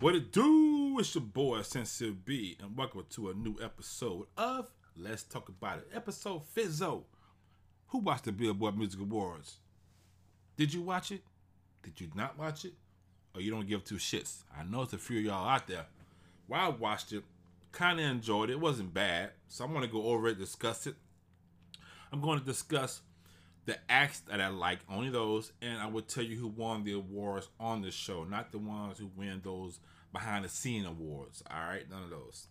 What it do? It's your boy Sensei B, and welcome to a new episode of Let's Talk About It. Episode Fizzo. Who watched the Billboard Music Awards? Did you watch it? Did you not watch it? Or you don't give two shits? I know it's a few of y'all out there. Well, I watched it, kind of enjoyed it. It wasn't bad, so I'm going to go over it, discuss it. I'm going to discuss the acts that I like, only those, and I will tell you who won the awards on the show, not the ones who win those behind the scene awards. All right, none of those.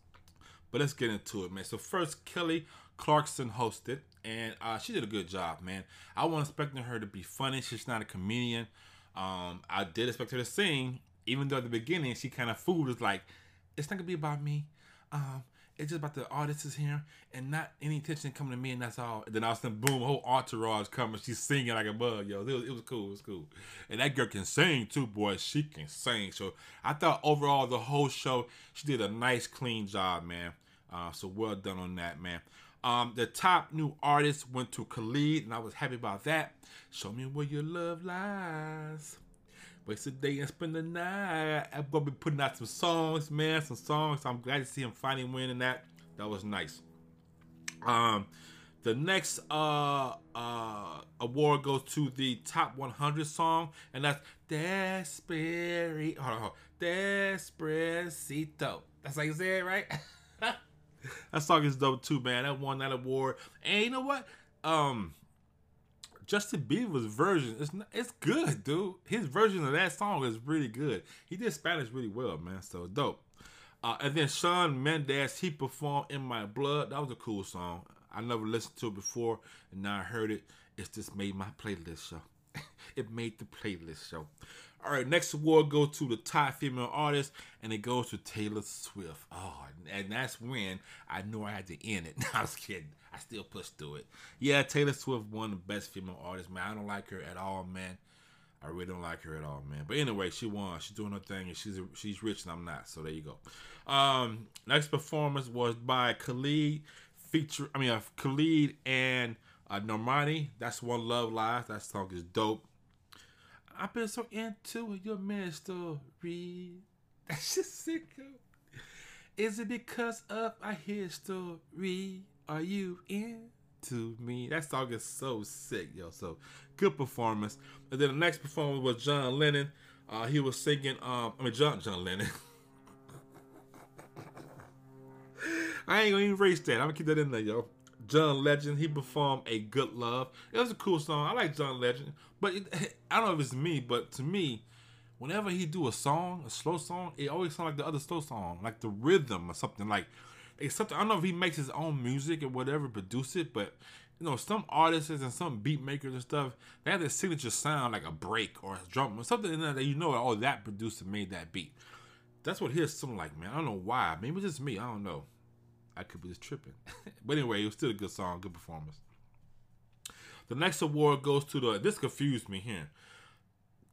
But let's get into it, man. So first, Kelly Clarkson hosted, and uh, she did a good job, man. I wasn't expecting her to be funny. She's not a comedian. Um, I did expect her to sing, even though at the beginning she kind of fooled us, like, it's not gonna be about me. Um, it's just about the artist is here and not any attention coming to me and that's all. And then all of a sudden, boom, whole entourage coming. She's singing like a bug, yo. It was, it was cool. It was cool. And that girl can sing too, boy. She can sing. So I thought overall the whole show, she did a nice, clean job, man. Uh, so well done on that, man. Um, the top new artist went to Khalid, and I was happy about that. Show me where your love lies. Waste a day and spend the night. I'm gonna be putting out some songs, man, some songs. I'm glad to see him finally winning that. That was nice. Um, the next uh uh award goes to the top 100 song, and that's Despacito. Hold on, hold on. That's how you say it, right? that song is dope too, man. That won that award. And you know what? Um, Justin Bieber's version is it's good, dude. His version of that song is really good. He did Spanish really well, man. So dope. Uh, and then Shawn Mendes, he performed "In My Blood." That was a cool song. I never listened to it before, and now I heard it. It's just made my playlist show. it made the playlist show. All right, next award goes to the top female artist, and it goes to Taylor Swift. Oh, and that's when I knew I had to end it. No, I was kidding. I still push through it. Yeah, Taylor Swift won the best female artist, man. I don't like her at all, man. I really don't like her at all, man. But anyway, she won. She's doing her thing, and she's she's rich, and I'm not. So there you go. Um, next performance was by Khalid, feature. I mean, uh, Khalid and uh, Normani. That's one Love Lies. That song is dope. I've been so into your mystery. That's just sick. Is it because of our history? Are you into me? That song is so sick, yo. So good performance. And then the next performance was John Lennon. Uh, he was singing. Um, I mean John John Lennon. I ain't gonna even erase that. I'm gonna keep that in there, yo. John Legend, he performed a good love. It was a cool song. I like John Legend, but it, I don't know if it's me, but to me, whenever he do a song, a slow song, it always sound like the other slow song, like the rhythm or something. Like something. I don't know if he makes his own music or whatever, produce it, but you know, some artists and some beat makers and stuff, they have their signature sound like a break or a drum or something in there that you know, oh, that producer made that beat. That's what his something like, man. I don't know why. Maybe it's just me. I don't know. I could be just tripping. but anyway, it was still a good song, good performance. The next award goes to the. This confused me here.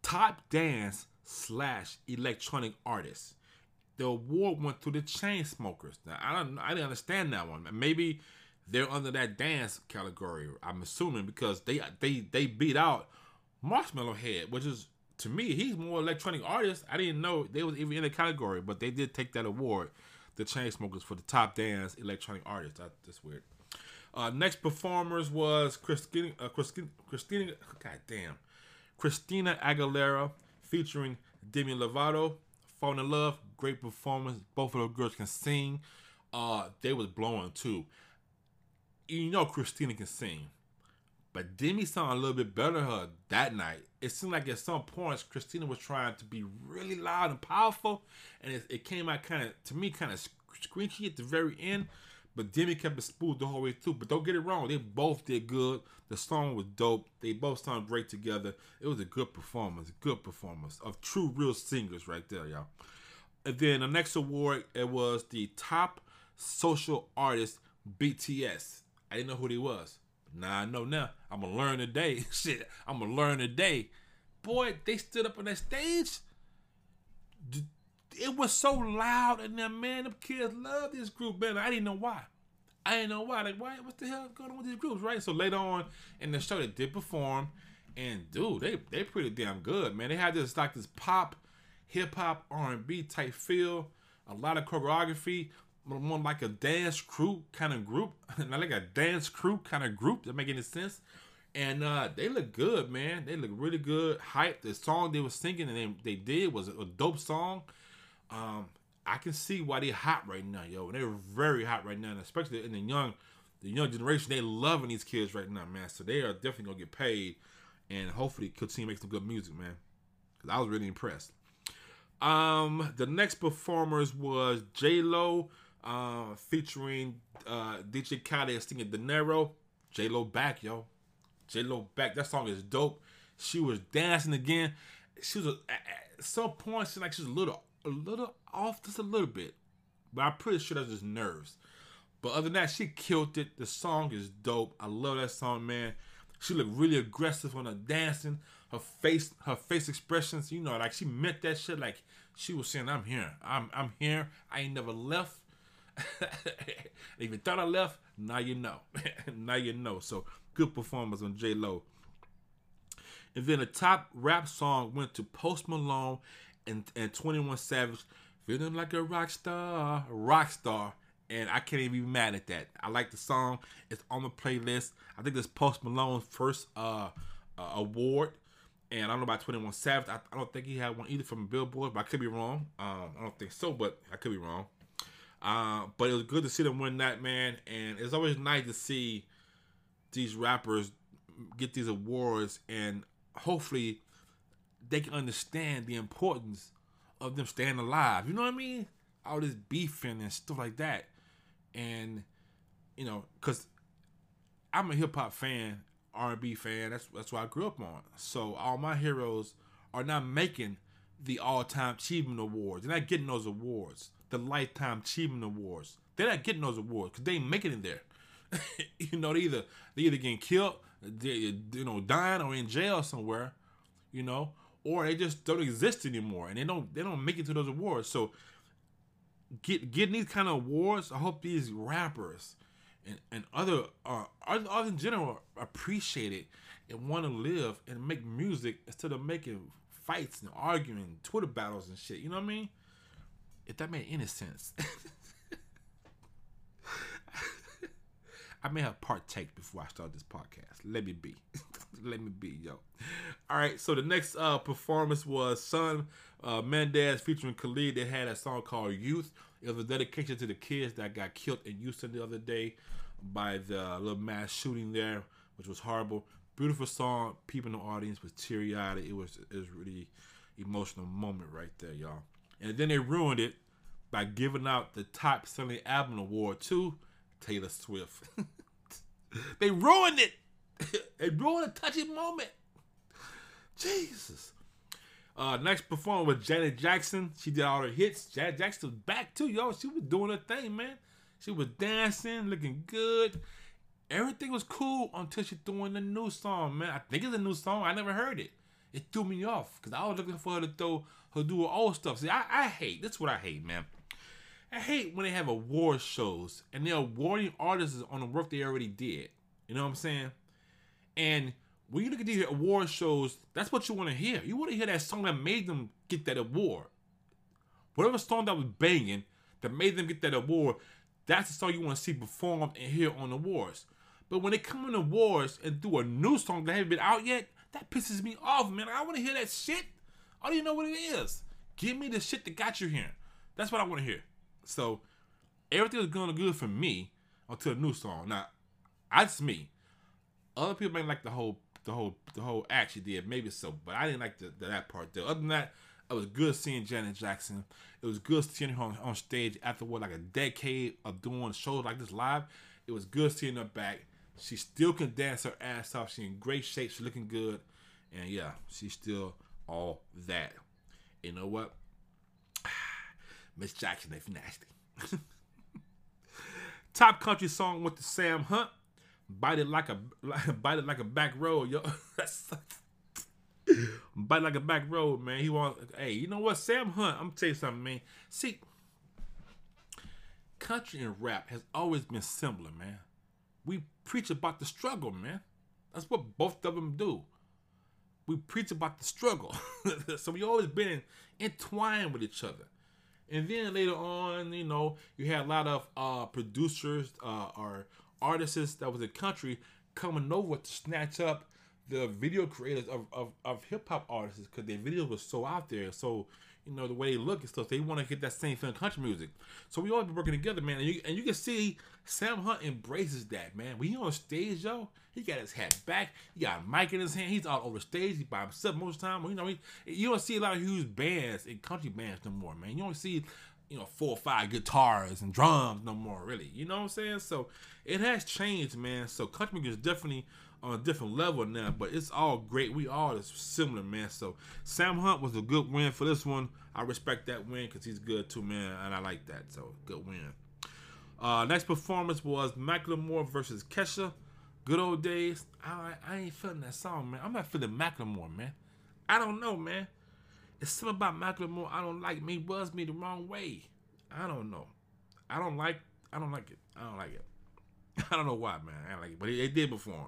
Top dance slash electronic artist. The award went to the Chainsmokers. Now I don't. I didn't understand that one. Maybe they're under that dance category. I'm assuming because they they they beat out Marshmello Head, which is to me he's more electronic artist. I didn't know they was even in the category, but they did take that award the Chainsmokers for the top dance electronic artist. That, that's weird. Uh, next performers was Christina, uh, Christina, Christina, God damn, Christina Aguilera featuring Demi Lovato. Falling in Love, great performance. Both of those girls can sing. Uh, they was blowing too. You know Christina can sing, but Demi sounded a little bit better her that night. It seemed like at some points Christina was trying to be really loud and powerful, and it, it came out kind of to me kind of squeaky at the very end. But Demi kept it smooth the whole way through. But don't get it wrong, they both did good. The song was dope. They both sound great together. It was a good performance, good performance of true real singers right there, y'all. And then the next award it was the top social artist BTS. I didn't know who they was. Now I know now. I'm gonna learn today. Shit, I'm gonna learn today. Boy, they stood up on that stage. It was so loud and then man, them kids love this group, man. I didn't know why. I didn't know why. Like, why? What the hell going on with these groups, right? So later on in the show, they did perform, and dude, they they pretty damn good, man. They had this like this pop, hip hop, R and B type feel. A lot of choreography, more like a dance crew kind of group, not like a dance crew kind of group. That make any sense? And uh, they look good, man. They look really good. Hype. The song they were singing and they, they did was a dope song. Um, I can see why they're hot right now, yo. And They're very hot right now, and especially in the young, the young generation. They loving these kids right now, man. So they are definitely gonna get paid, and hopefully continue make some good music, man. Cause I was really impressed. Um, the next performers was J Lo, uh, featuring uh, DJ Khaled singing Dinero. J Lo back, yo. J Lo back. That song is dope. She was dancing again. She was a, at some point she like she's a little a little off, just a little bit, but I'm pretty sure that's just nerves. But other than that, she killed it. The song is dope. I love that song, man. She looked really aggressive on her dancing. Her face, her face expressions, you know, like she meant that shit. Like she was saying, "I'm here. I'm I'm here. I ain't never left. if you thought I left, now you know. now you know." So good performance on J Lo. And then the top rap song went to Post Malone and, and 21 Savage. Feeling like a rock star, rock star. And I can't even be mad at that. I like the song. It's on the playlist. I think this Post Malone's first uh, uh, award. And I don't know about 21 Savage. I, I, don't think he had one either from Billboard, but I could be wrong. Um, I don't think so, but I could be wrong. Uh, but it was good to see them win that, man. And it's always nice to see these rappers get these awards and hopefully they can understand the importance of them staying alive. You know what I mean? All this beefing and stuff like that. And you know, cause I'm a hip hop fan, R and B fan. That's that's what I grew up on. So all my heroes are not making the all time achievement awards. They're not getting those awards. The lifetime achievement awards. They're not getting those awards because they ain't making it there. you know, they either they either getting killed, they, you know, dying or in jail somewhere, you know, or they just don't exist anymore and they don't they don't make it to those awards. So get getting these kind of awards, I hope these rappers and, and other uh in general appreciate it and want to live and make music instead of making fights and arguing, Twitter battles and shit. You know what I mean? If that made any sense. I may have partake before I start this podcast. Let me be. Let me be, yo. All right, so the next uh, performance was Son uh, Mendes featuring Khalid. They had a song called Youth. It was a dedication to the kids that got killed in Houston the other day by the little mass shooting there, which was horrible. Beautiful song. People in the audience was teary eyed. It was it was really emotional moment right there, y'all. And then they ruined it by giving out the top selling album award to Taylor Swift. they ruined it. They ruined a touching moment. Jesus. Uh, next performer was Janet Jackson. She did all her hits. Janet Jackson was back too, yo. She was doing her thing, man. She was dancing, looking good. Everything was cool until she threw in the new song, man. I think it's a new song. I never heard it. It threw me off because I was looking for her to throw her do her old stuff. See, I, I hate. That's what I hate, man. I hate when they have award shows and they're awarding artists on the work they already did. You know what I'm saying? And when you look at these award shows, that's what you want to hear. You want to hear that song that made them get that award. Whatever song that was banging that made them get that award, that's the song you want to see performed and hear on the awards. But when they come on the awards and do a new song that hasn't been out yet, that pisses me off, man. I want to hear that shit. I don't even know what it is. Give me the shit that got you here. That's what I want to hear. So everything was going good for me until a new song. Now, that's me. Other people may like the whole the whole the whole act she did, maybe so, but I didn't like the, the that part. There. Other than that, it was good seeing Janet Jackson. It was good seeing her on, on stage after what like a decade of doing shows like this live. It was good seeing her back. She still can dance her ass off. She's in great shape. She's looking good, and yeah, she's still all that. You know what? Miss Jackson, if nasty. Top country song went to Sam Hunt. Bite it like a bite it like a back road, yo. bite like a back road, man. He want hey, you know what? Sam Hunt, I'm gonna tell you something, man. See, country and rap has always been similar, man. We preach about the struggle, man. That's what both of them do. we preach about the struggle. so we always been entwined with each other. And then later on, you know, you had a lot of uh, producers uh, or artists that was in country coming over to snatch up the video creators of, of, of hip hop artists because their videos were so out there. So, you know, the way they look and stuff, they want to get that same thing country music. So we always be working together, man. And you, and you can see Sam Hunt embraces that, man. When he on stage, yo, he got his hat back. He got a mic in his hand. He's all over stage. He by himself most of the time. You know, he, you don't see a lot of huge bands and country bands no more, man. You don't see, you know, four or five guitars and drums no more, really. You know what I'm saying? So it has changed, man. So country music is definitely on a different level now, but it's all great. We all is similar, man. So Sam Hunt was a good win for this one. I respect that win because he's good too, man, and I like that. So good win. Uh, next performance was Macklemore versus Kesha. Good old days. I I ain't feeling that song, man. I'm not feeling Macklemore, man. I don't know, man. It's something about Macklemore I don't like. Me buzz me the wrong way. I don't know. I don't like. I don't like it. I don't like it. I don't know why, man. I don't like it, but they did perform.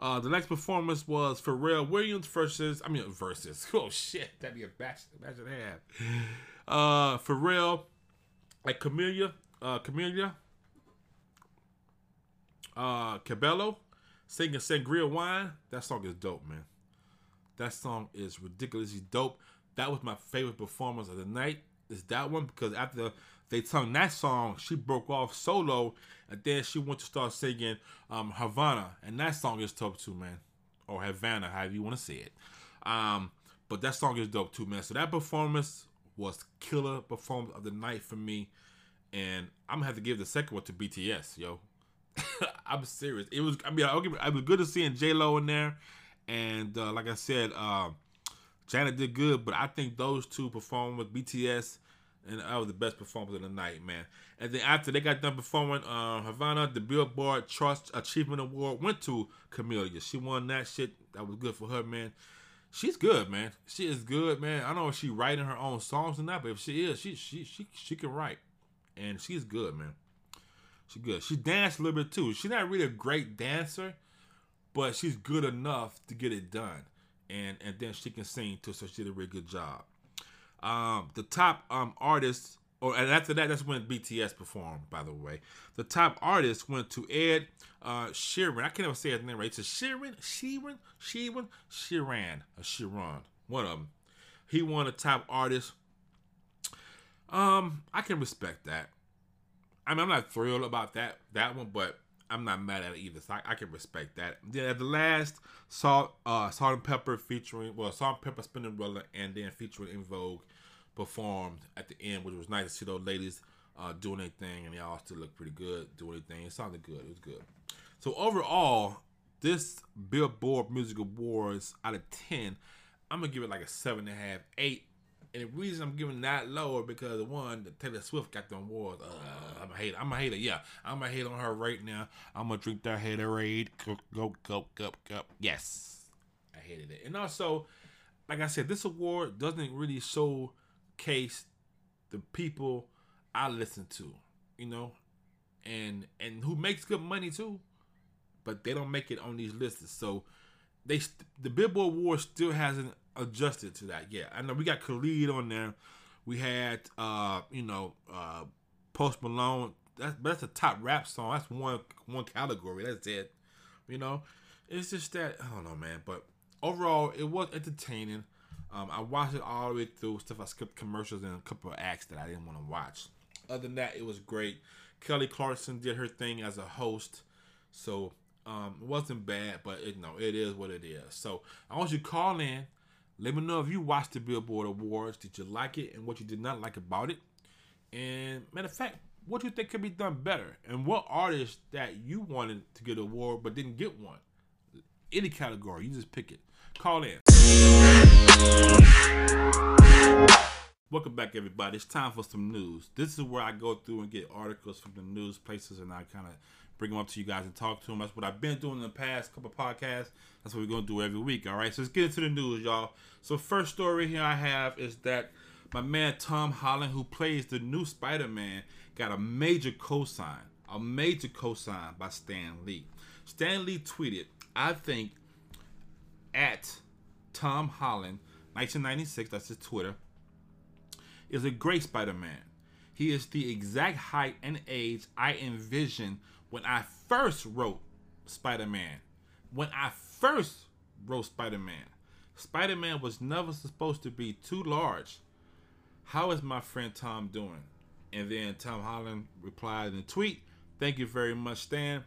Uh, the next performance was Pharrell Williams versus, I mean, versus. Oh shit, that'd be a batch, batch and half. Uh, Pharrell, like Camila, uh, Camila, uh, Cabello, singing Sangria Wine. That song is dope, man. That song is ridiculously dope. That was my favorite performance of the night. Is that one because after they sung that song, she broke off solo, and then she went to start singing um, Havana, and that song is dope too, man, or Havana, however you want to say it. Um, but that song is dope too, man. So that performance was killer performance of the night for me, and I'm gonna have to give the second one to BTS, yo. I'm serious. It was, I mean, I'll give, it was good to seeing J Lo in there, and uh, like I said, uh, Janet did good, but I think those two performed with BTS and I was the best performance of the night, man. And then after they got done performing, uh, Havana, the Billboard Trust Achievement Award went to Camila. She won that shit. That was good for her, man. She's good, man. She is good, man. I don't know if she writing her own songs or not, but if she is, she she she she can write, and she's good, man. She's good. She danced a little bit too. She's not really a great dancer, but she's good enough to get it done, and and then she can sing too. So she did a really good job. Um, the top um artists, or and after that, that's when BTS performed. By the way, the top artist went to Ed uh, Sheeran. I can't even say his name right. It's a Sheeran, Sheeran, Sheeran, Sheeran, a Sheeran. One of them. He won a top artist. Um, I can respect that. I mean, I'm not thrilled about that that one, but I'm not mad at it either. So I, I can respect that. At the last, Salt, uh, Salt-N-Pepa featuring well, Salt-N-Pepa spinning roller and then featuring En Vogue performed at the end, which was nice to see those ladies uh, doing their thing, and they all still look pretty good doing their thing. It sounded good. It was good. So overall, this Billboard Music Awards out of ten, I'm gonna give it like a seven and a half, eight. And the reason I'm giving that lower because one, the Taylor Swift got the awards. Uh, I'm a hater. I'm a hater. Yeah, I'm a hate on her right now. I'm gonna drink that haterade. Go, go, go, go, go. Yes, I hated it. And also, like I said, this award doesn't really showcase the people I listen to. You know, and and who makes good money too, but they don't make it on these lists. So they the Billboard Award still hasn't adjusted to that Yeah, I know we got Khalid on there. We had uh, you know, uh Post Malone. That's that's a top rap song. That's one one category. That's it. You know, it's just that I don't know, man. But overall, it was entertaining. Um, I watched it all the way through. Stuff I skipped commercials and a couple of acts that I didn't want to watch. Other than that, it was great. Kelly Clarkson did her thing as a host, so um, it wasn't bad. But it, no, it is what it is. So I want you to call in. Let me know if you watched the Billboard Awards. Did you like it and what you did not like about it? And matter of fact, what do you think could be done better? And what artist that you wanted to get an award but didn't get one? Any category, you just pick it. Call in. Welcome back, everybody. It's time for some news. This is where I go through and get articles from the news places and I kind of bring them up to you guys and talk to them. That's what I've been doing in the past couple podcasts. That's what we're going to do every week. All right, so let's get into the news, y'all. So, first story here I have is that my man Tom Holland, who plays the new Spider Man, got a major cosign, a major cosign by Stan Lee. Stan Lee tweeted, I think at Tom Holland, 1996, that's his Twitter, is a great Spider Man. He is the exact height and age I envisioned when I first wrote Spider Man. When I first wrote Spider Man, Spider Man was never supposed to be too large. How is my friend Tom doing? And then Tom Holland replied in a tweet, Thank you very much, Stan.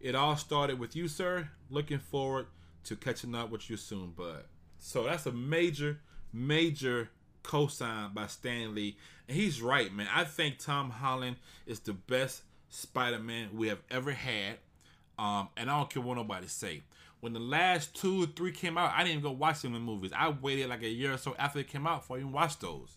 It all started with you, sir. Looking forward to catching up with you soon, bud. So that's a major, major co-sign by Stan Lee. And he's right, man. I think Tom Holland is the best Spider-Man we have ever had. Um, and I don't care what nobody say. When the last two or three came out, I didn't even go watch them in movies. I waited like a year or so after it came out before I even watched those.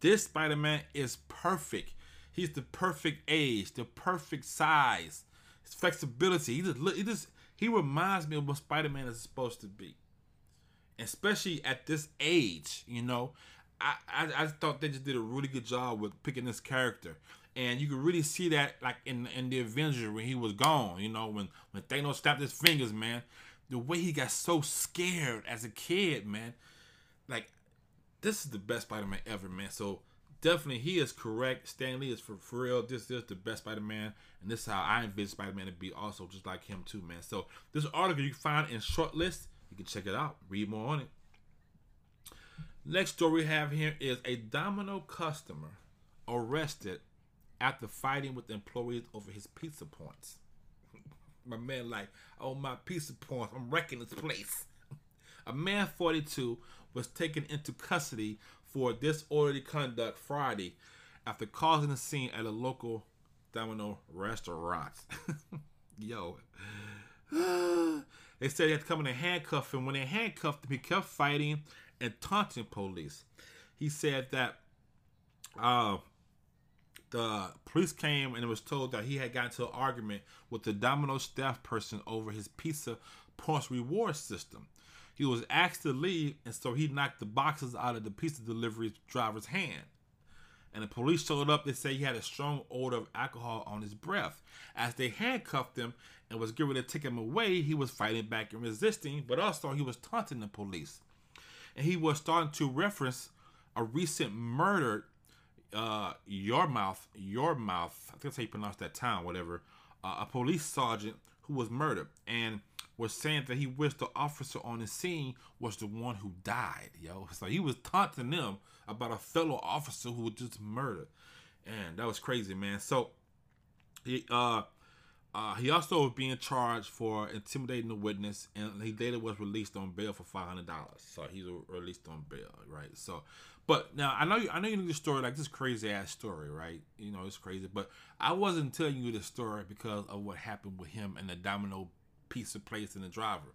This Spider-Man is perfect. He's the perfect age, the perfect size, his flexibility. He just look, he just he reminds me of what Spider-Man is supposed to be especially at this age, you know. I, I, I thought they just did a really good job with picking this character. And you can really see that like in in the Avengers when he was gone, you know, when when Thanos snapped his fingers, man. The way he got so scared as a kid, man. Like, this is the best Spider-Man ever, man. So definitely he is correct. Stan Lee is for, for real. This is the best Spider-Man, and this is how I envision Spider-Man to be also just like him too, man. So this article you can find in short list you can check it out, read more on it. Next story we have here is a Domino customer arrested after fighting with employees over his pizza points. My man, like, oh, my pizza points, I'm wrecking this place. A man 42 was taken into custody for disorderly conduct Friday after causing a scene at a local Domino restaurant. Yo. They said they had to come in and handcuff him. When they handcuffed him, he kept fighting and taunting police. He said that uh, the police came and it was told that he had gotten into an argument with the Domino staff person over his pizza points reward system. He was asked to leave, and so he knocked the boxes out of the pizza delivery driver's hand. And the police showed up. They say he had a strong odor of alcohol on his breath. As they handcuffed him and was getting to take him away, he was fighting back and resisting, but also he was taunting the police. And he was starting to reference a recent murder, uh, Yarmouth, your mouth, I think that's how you pronounce that town, whatever, uh, a police sergeant who was murdered. And was saying that he wished the officer on the scene was the one who died, yo. So he was taunting them about a fellow officer who was just murdered. And that was crazy, man. So he uh uh, he also was being charged for intimidating the witness, and he later was released on bail for five hundred dollars. So he's released on bail, right? So, but now I know you, I know you know the story, like this crazy ass story, right? You know it's crazy, but I wasn't telling you the story because of what happened with him and the domino piece of place and the driver.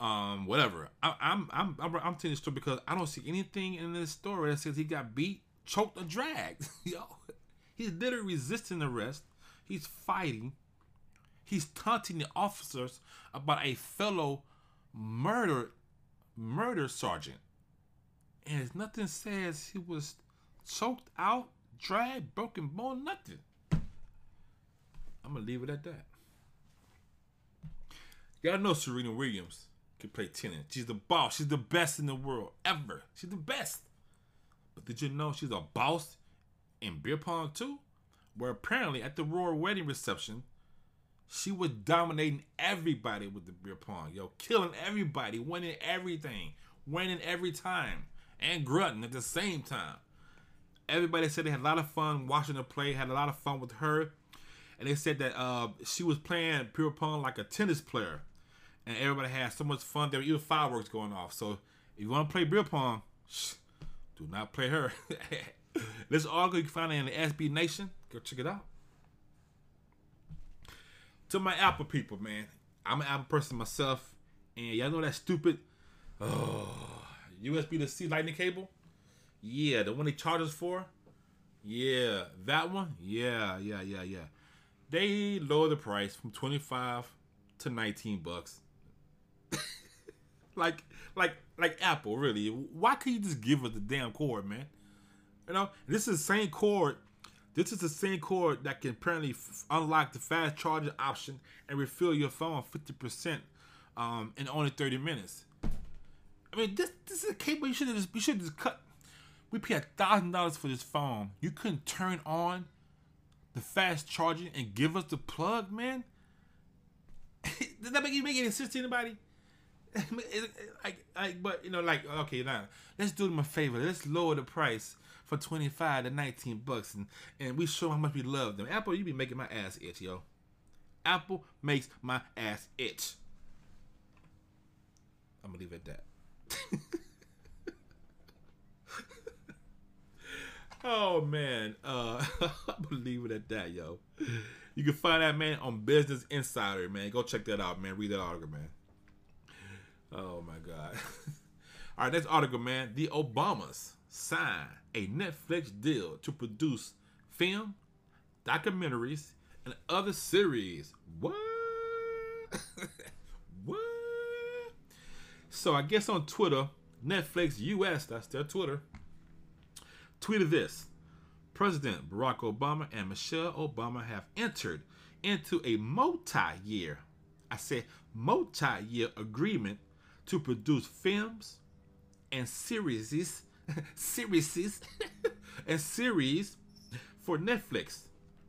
Um, whatever. I, I'm I'm I'm I'm telling the story because I don't see anything in this story that says he got beat, choked, or dragged. Yo, he's literally resisting arrest. He's fighting He's taunting the officers about a fellow murder murder sergeant. And nothing says he was choked out, dragged, broken bone, nothing. I'm gonna leave it at that. Y'all know Serena Williams can play tennis. She's the boss. She's the best in the world ever. She's the best. But did you know she's a boss in beer pong too? Where apparently at the royal wedding reception, she was dominating everybody with the beer pong, yo, killing everybody, winning everything, winning every time, and grunting at the same time. Everybody said they had a lot of fun watching her play, had a lot of fun with her, and they said that uh, she was playing beer pong like a tennis player, and everybody had so much fun. There were even fireworks going off. So if you want to play beer pong, shh, do not play her. this article you can find it in the SB Nation. Go check it out to my Apple people, man. I'm an Apple person myself, and y'all know that stupid oh, USB to C lightning cable. Yeah, the one they charge us for. Yeah, that one. Yeah, yeah, yeah, yeah. They lowered the price from 25 to 19 bucks. like, like, like Apple, really. Why can't you just give us the damn cord, man? You know, this is the same cord this is the same cord that can apparently f- unlock the fast charging option and refill your phone 50% um, in only 30 minutes. Mean, this this is a cable you should have just you should just cut. We pay a thousand dollars for this phone. You couldn't turn on the fast charging and give us the plug, man. Does that make you make any sense to anybody? like, like, but you know, like, okay, now let's do them a favor. Let's lower the price for twenty five to nineteen bucks, and and we show how much we love them. Apple, you be making my ass itch, yo. Apple makes my ass itch. I'm gonna leave it at that. oh man, uh, I believe it at that, yo. You can find that man on Business Insider, man. Go check that out, man. Read that article, man. Oh my God. All right, next article, man. The Obamas sign a Netflix deal to produce film, documentaries, and other series. What? So I guess on Twitter, Netflix US, that's their Twitter, tweeted this. President Barack Obama and Michelle Obama have entered into a multi-year, I said multi-year agreement to produce films and series, series, and series for Netflix.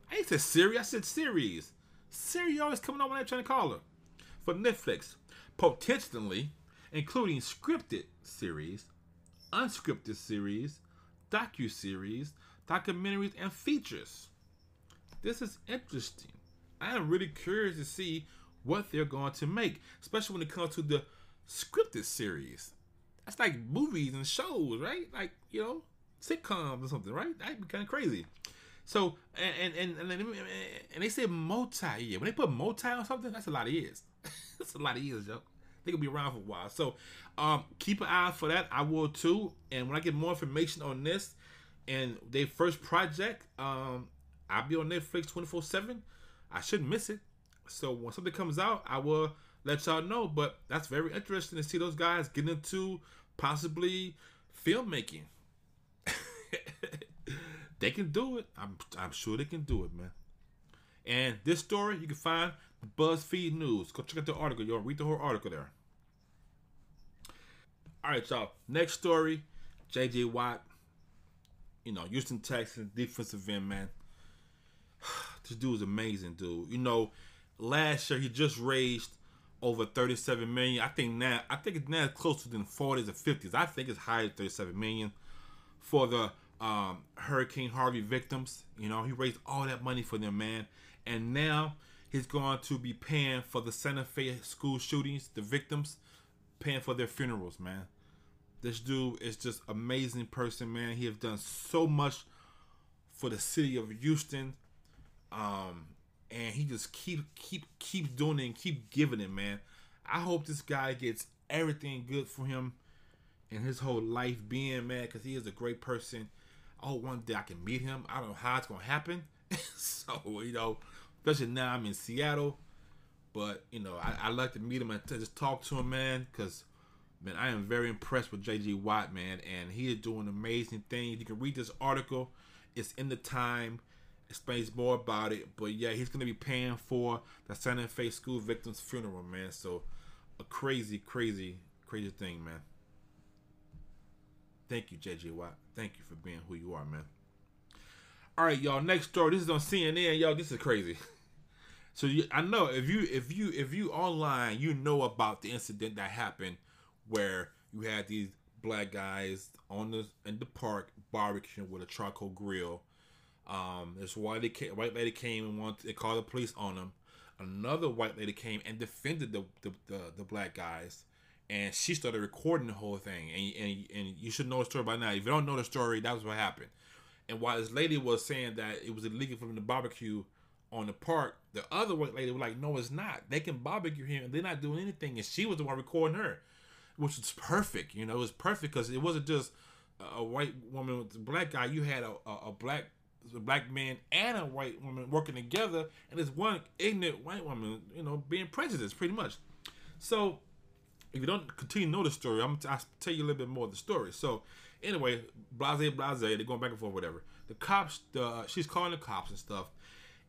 I ain't said series, I said series. Siri always coming on when I'm trying to call her. For Netflix, potentially including scripted series, unscripted series, docu-series, documentaries, and features. This is interesting. I am really curious to see what they're going to make, especially when it comes to the scripted series. That's like movies and shows, right? Like you know, sitcoms or something, right? That'd be kind of crazy. So and and and, and, they say multi year. When they put multi on something, that's a lot of years. that's a lot of years, yo. They could be around for a while. So um, keep an eye for that. I will too. And when I get more information on this and their first project, um, I'll be on Netflix twenty four seven. I shouldn't miss it. So when something comes out, I will let y'all know. But that's very interesting to see those guys get into possibly filmmaking. they can do it. I'm I'm sure they can do it, man. And this story you can find BuzzFeed News. Go check out the article. You'll read the whole article there. All right, y'all. Next story, J.J. Watt. You know, Houston Texans defensive end, man. this dude is amazing, dude. You know, last year he just raised over 37 million. I think now I think it's now closer than 40s or 50s. I think it's higher than 37 million for the um, Hurricane Harvey victims. You know, he raised all that money for them, man. And now he's going to be paying for the Santa Fe school shootings, the victims, paying for their funerals, man. This dude is just amazing person, man. He has done so much for the city of Houston. Um, and he just keep keep keep doing it and keep giving it, man. I hope this guy gets everything good for him and his whole life being, man, because he is a great person. Hope one day I can meet him. I don't know how it's gonna happen. so, you know, especially now I'm in Seattle. But, you know, I, I like to meet him and to just talk to him, man, because man, I am very impressed with JJ Watt, man, and he is doing amazing things. You can read this article. It's in the time explains more about it. But yeah, he's gonna be paying for the Santa Fe school victims' funeral, man. So a crazy, crazy, crazy thing, man. Thank you, JJ Watt. Thank you for being who you are, man. All right, y'all. Next story. This is on CNN, y'all. This is crazy. So you, I know if you if you if you online, you know about the incident that happened where you had these black guys on the in the park barbecuing with a charcoal grill um, this white lady, came, white lady came and wanted to call the police on them. Another white lady came and defended the the, the, the black guys, and she started recording the whole thing. And, and and you should know the story by now. If you don't know the story, that was what happened. And while this lady was saying that it was illegal for them to barbecue on the park, the other white lady was like, "No, it's not. They can barbecue here, and they're not doing anything." And she was the one recording her, which was perfect. You know, it was perfect because it wasn't just a white woman with a black guy. You had a, a, a black a black man and a white woman working together, and there's one ignorant white woman, you know, being prejudiced pretty much. So, if you don't continue to know the story, I'm gonna tell you a little bit more of the story. So, anyway, blase, blase, they're going back and forth, whatever. The cops, the she's calling the cops and stuff,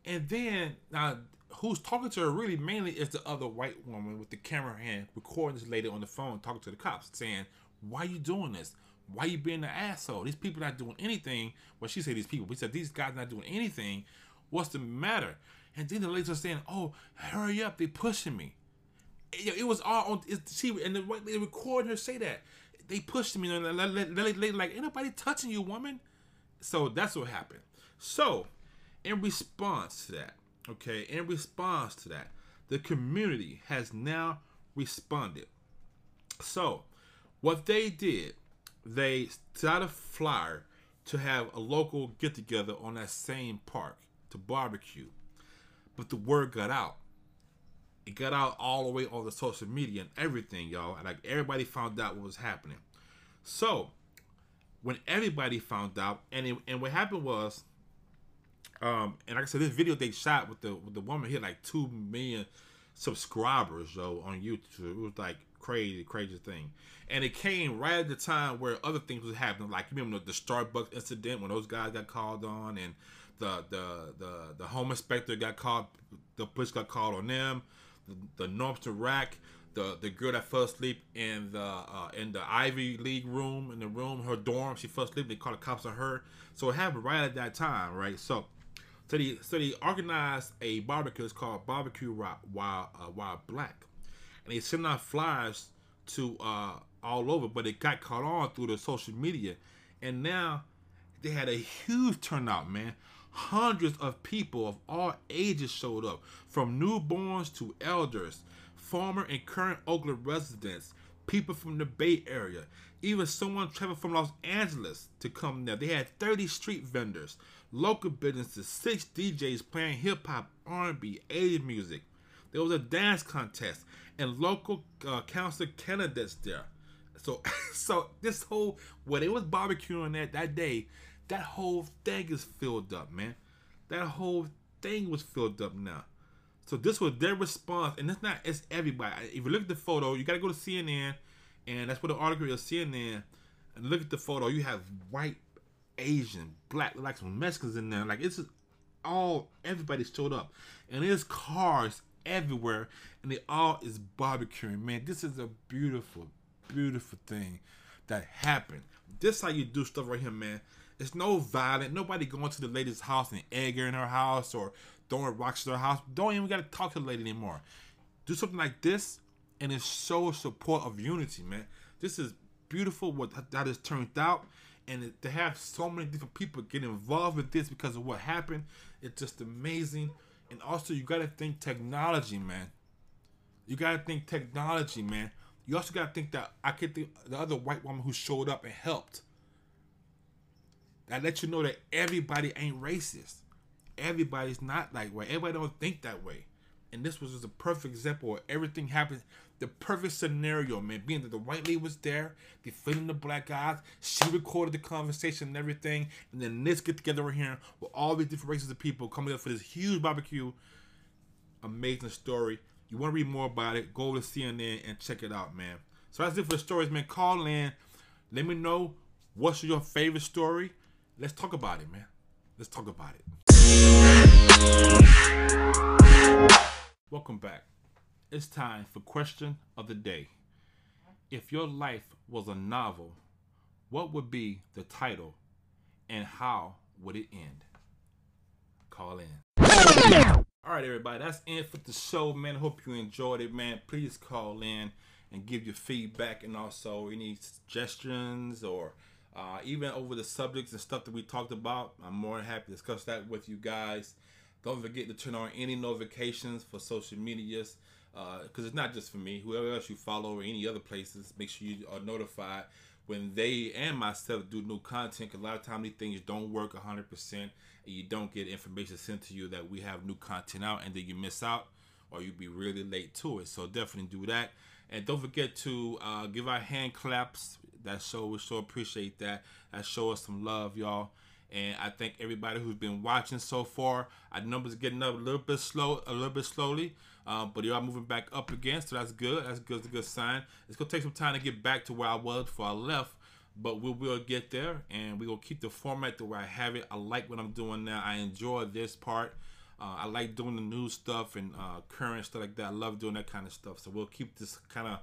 and then now who's talking to her really mainly is the other white woman with the camera hand recording this lady on the phone talking to the cops, saying Why are you doing this? Why are you being an asshole? These people not doing anything. Well, she said these people. We said these guys not doing anything. What's the matter? And then the ladies are saying, "Oh, hurry up! They pushing me." It, was all on. She and the, they record her say that they pushed me. And they, like, ain't nobody touching you, woman. So that's what happened. So, in response to that, okay, in response to that, the community has now responded. So, what they did, they started a flyer to have a local get together on that same park to barbecue. But the word got out. It got out all the way on the social media and everything, y'all. And like everybody found out what was happening. So, when everybody found out, and it, and what happened was, um, and like I said, this video they shot with the with the woman hit like two million subscribers, yo, on YouTube. It was like crazy, crazy thing. And it came right at the time where other things was happening. Like you remember the Starbucks incident when those guys got called on, and the the the the home inspector got called, the police got called on them. The, the to rack, the the girl that fell asleep in the uh, in the Ivy League room in the room, her dorm, she fell asleep. They called the cops on her. So it happened right at that time, right? So so they so they organized a barbecue. It's called Barbecue Wild Wild, uh, Wild Black, and they sent out flyers to uh, all over, but it got caught on through the social media, and now they had a huge turnout, man. Hundreds of people of all ages showed up, from newborns to elders, former and current Oakland residents, people from the Bay Area, even someone traveled from Los Angeles to come there. They had 30 street vendors, local businesses, six DJs playing hip hop, R&B, 80s music. There was a dance contest and local uh, council candidates there. So, so this whole when it was barbecuing that that day, that whole thing is filled up, man. That whole thing was filled up now. So this was their response, and it's not it's everybody. If you look at the photo, you gotta go to CNN, and that's what the article is CNN. And look at the photo. You have white, Asian, black, like some Mexicans in there. Like it's all everybody showed up, and there's cars everywhere, and they all is barbecuing. Man, this is a beautiful, beautiful thing that happened. This how you do stuff right here, man. It's no violent. Nobody going to the lady's house and egging in her house or throwing rocks to her house. Don't even gotta talk to the lady anymore. Do something like this, and it shows support of unity, man. This is beautiful what that has turned out, and to have so many different people get involved with this because of what happened, it's just amazing. And also, you gotta think technology, man. You gotta think technology, man. You also gotta think that I could think the other white woman who showed up and helped. That let you know that everybody ain't racist. Everybody's not like way. Everybody don't think that way. And this was just a perfect example of everything happened. The perfect scenario, man, being that the white lady was there, defending the black guys. She recorded the conversation and everything. And then this get together right here with all these different races of people coming up for this huge barbecue. Amazing story. You want to read more about it, go to CNN and check it out, man. So that's it for the stories, man. Call in. Let me know what's your favorite story. Let's talk about it, man. Let's talk about it. Welcome back. It's time for question of the day. If your life was a novel, what would be the title and how would it end? Call in. All right, everybody, that's it for the show, man. Hope you enjoyed it, man. Please call in and give your feedback and also any suggestions or uh, even over the subjects and stuff that we talked about. I'm more than happy to discuss that with you guys. Don't forget to turn on any notifications for social medias because uh, it's not just for me. Whoever else you follow or any other places, make sure you are notified when they and myself do new content. A lot of times these things don't work 100% and you don't get information sent to you that we have new content out and then you miss out or you be really late to it. So definitely do that. And don't forget to uh, give our hand claps that show we sure appreciate that. That show us some love, y'all. And I thank everybody who's been watching so far. Our numbers getting up a little bit slow, a little bit slowly, um, but y'all moving back up again, so that's good. That's good. That's a good sign. It's gonna take some time to get back to where I was before I left, but we will get there, and we will keep the format the way I have it. I like what I'm doing now. I enjoy this part. Uh, I like doing the new stuff and uh, current stuff like that. I love doing that kind of stuff. So we'll keep this kind of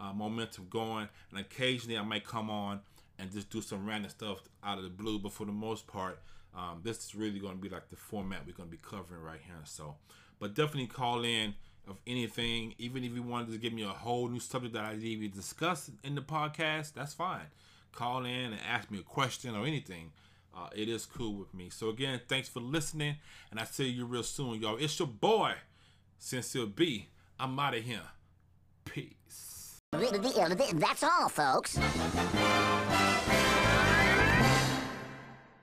uh, momentum going. And occasionally I might come on and just do some random stuff out of the blue. But for the most part, um, this is really going to be like the format we're going to be covering right here. So, but definitely call in of anything, even if you wanted to give me a whole new subject that I didn't even discuss in the podcast, that's fine. Call in and ask me a question or anything. Uh, it is cool with me. So again, thanks for listening, and I see you real soon, y'all. It's your boy, Sincere B. I'm out of here. Peace. That's all, folks.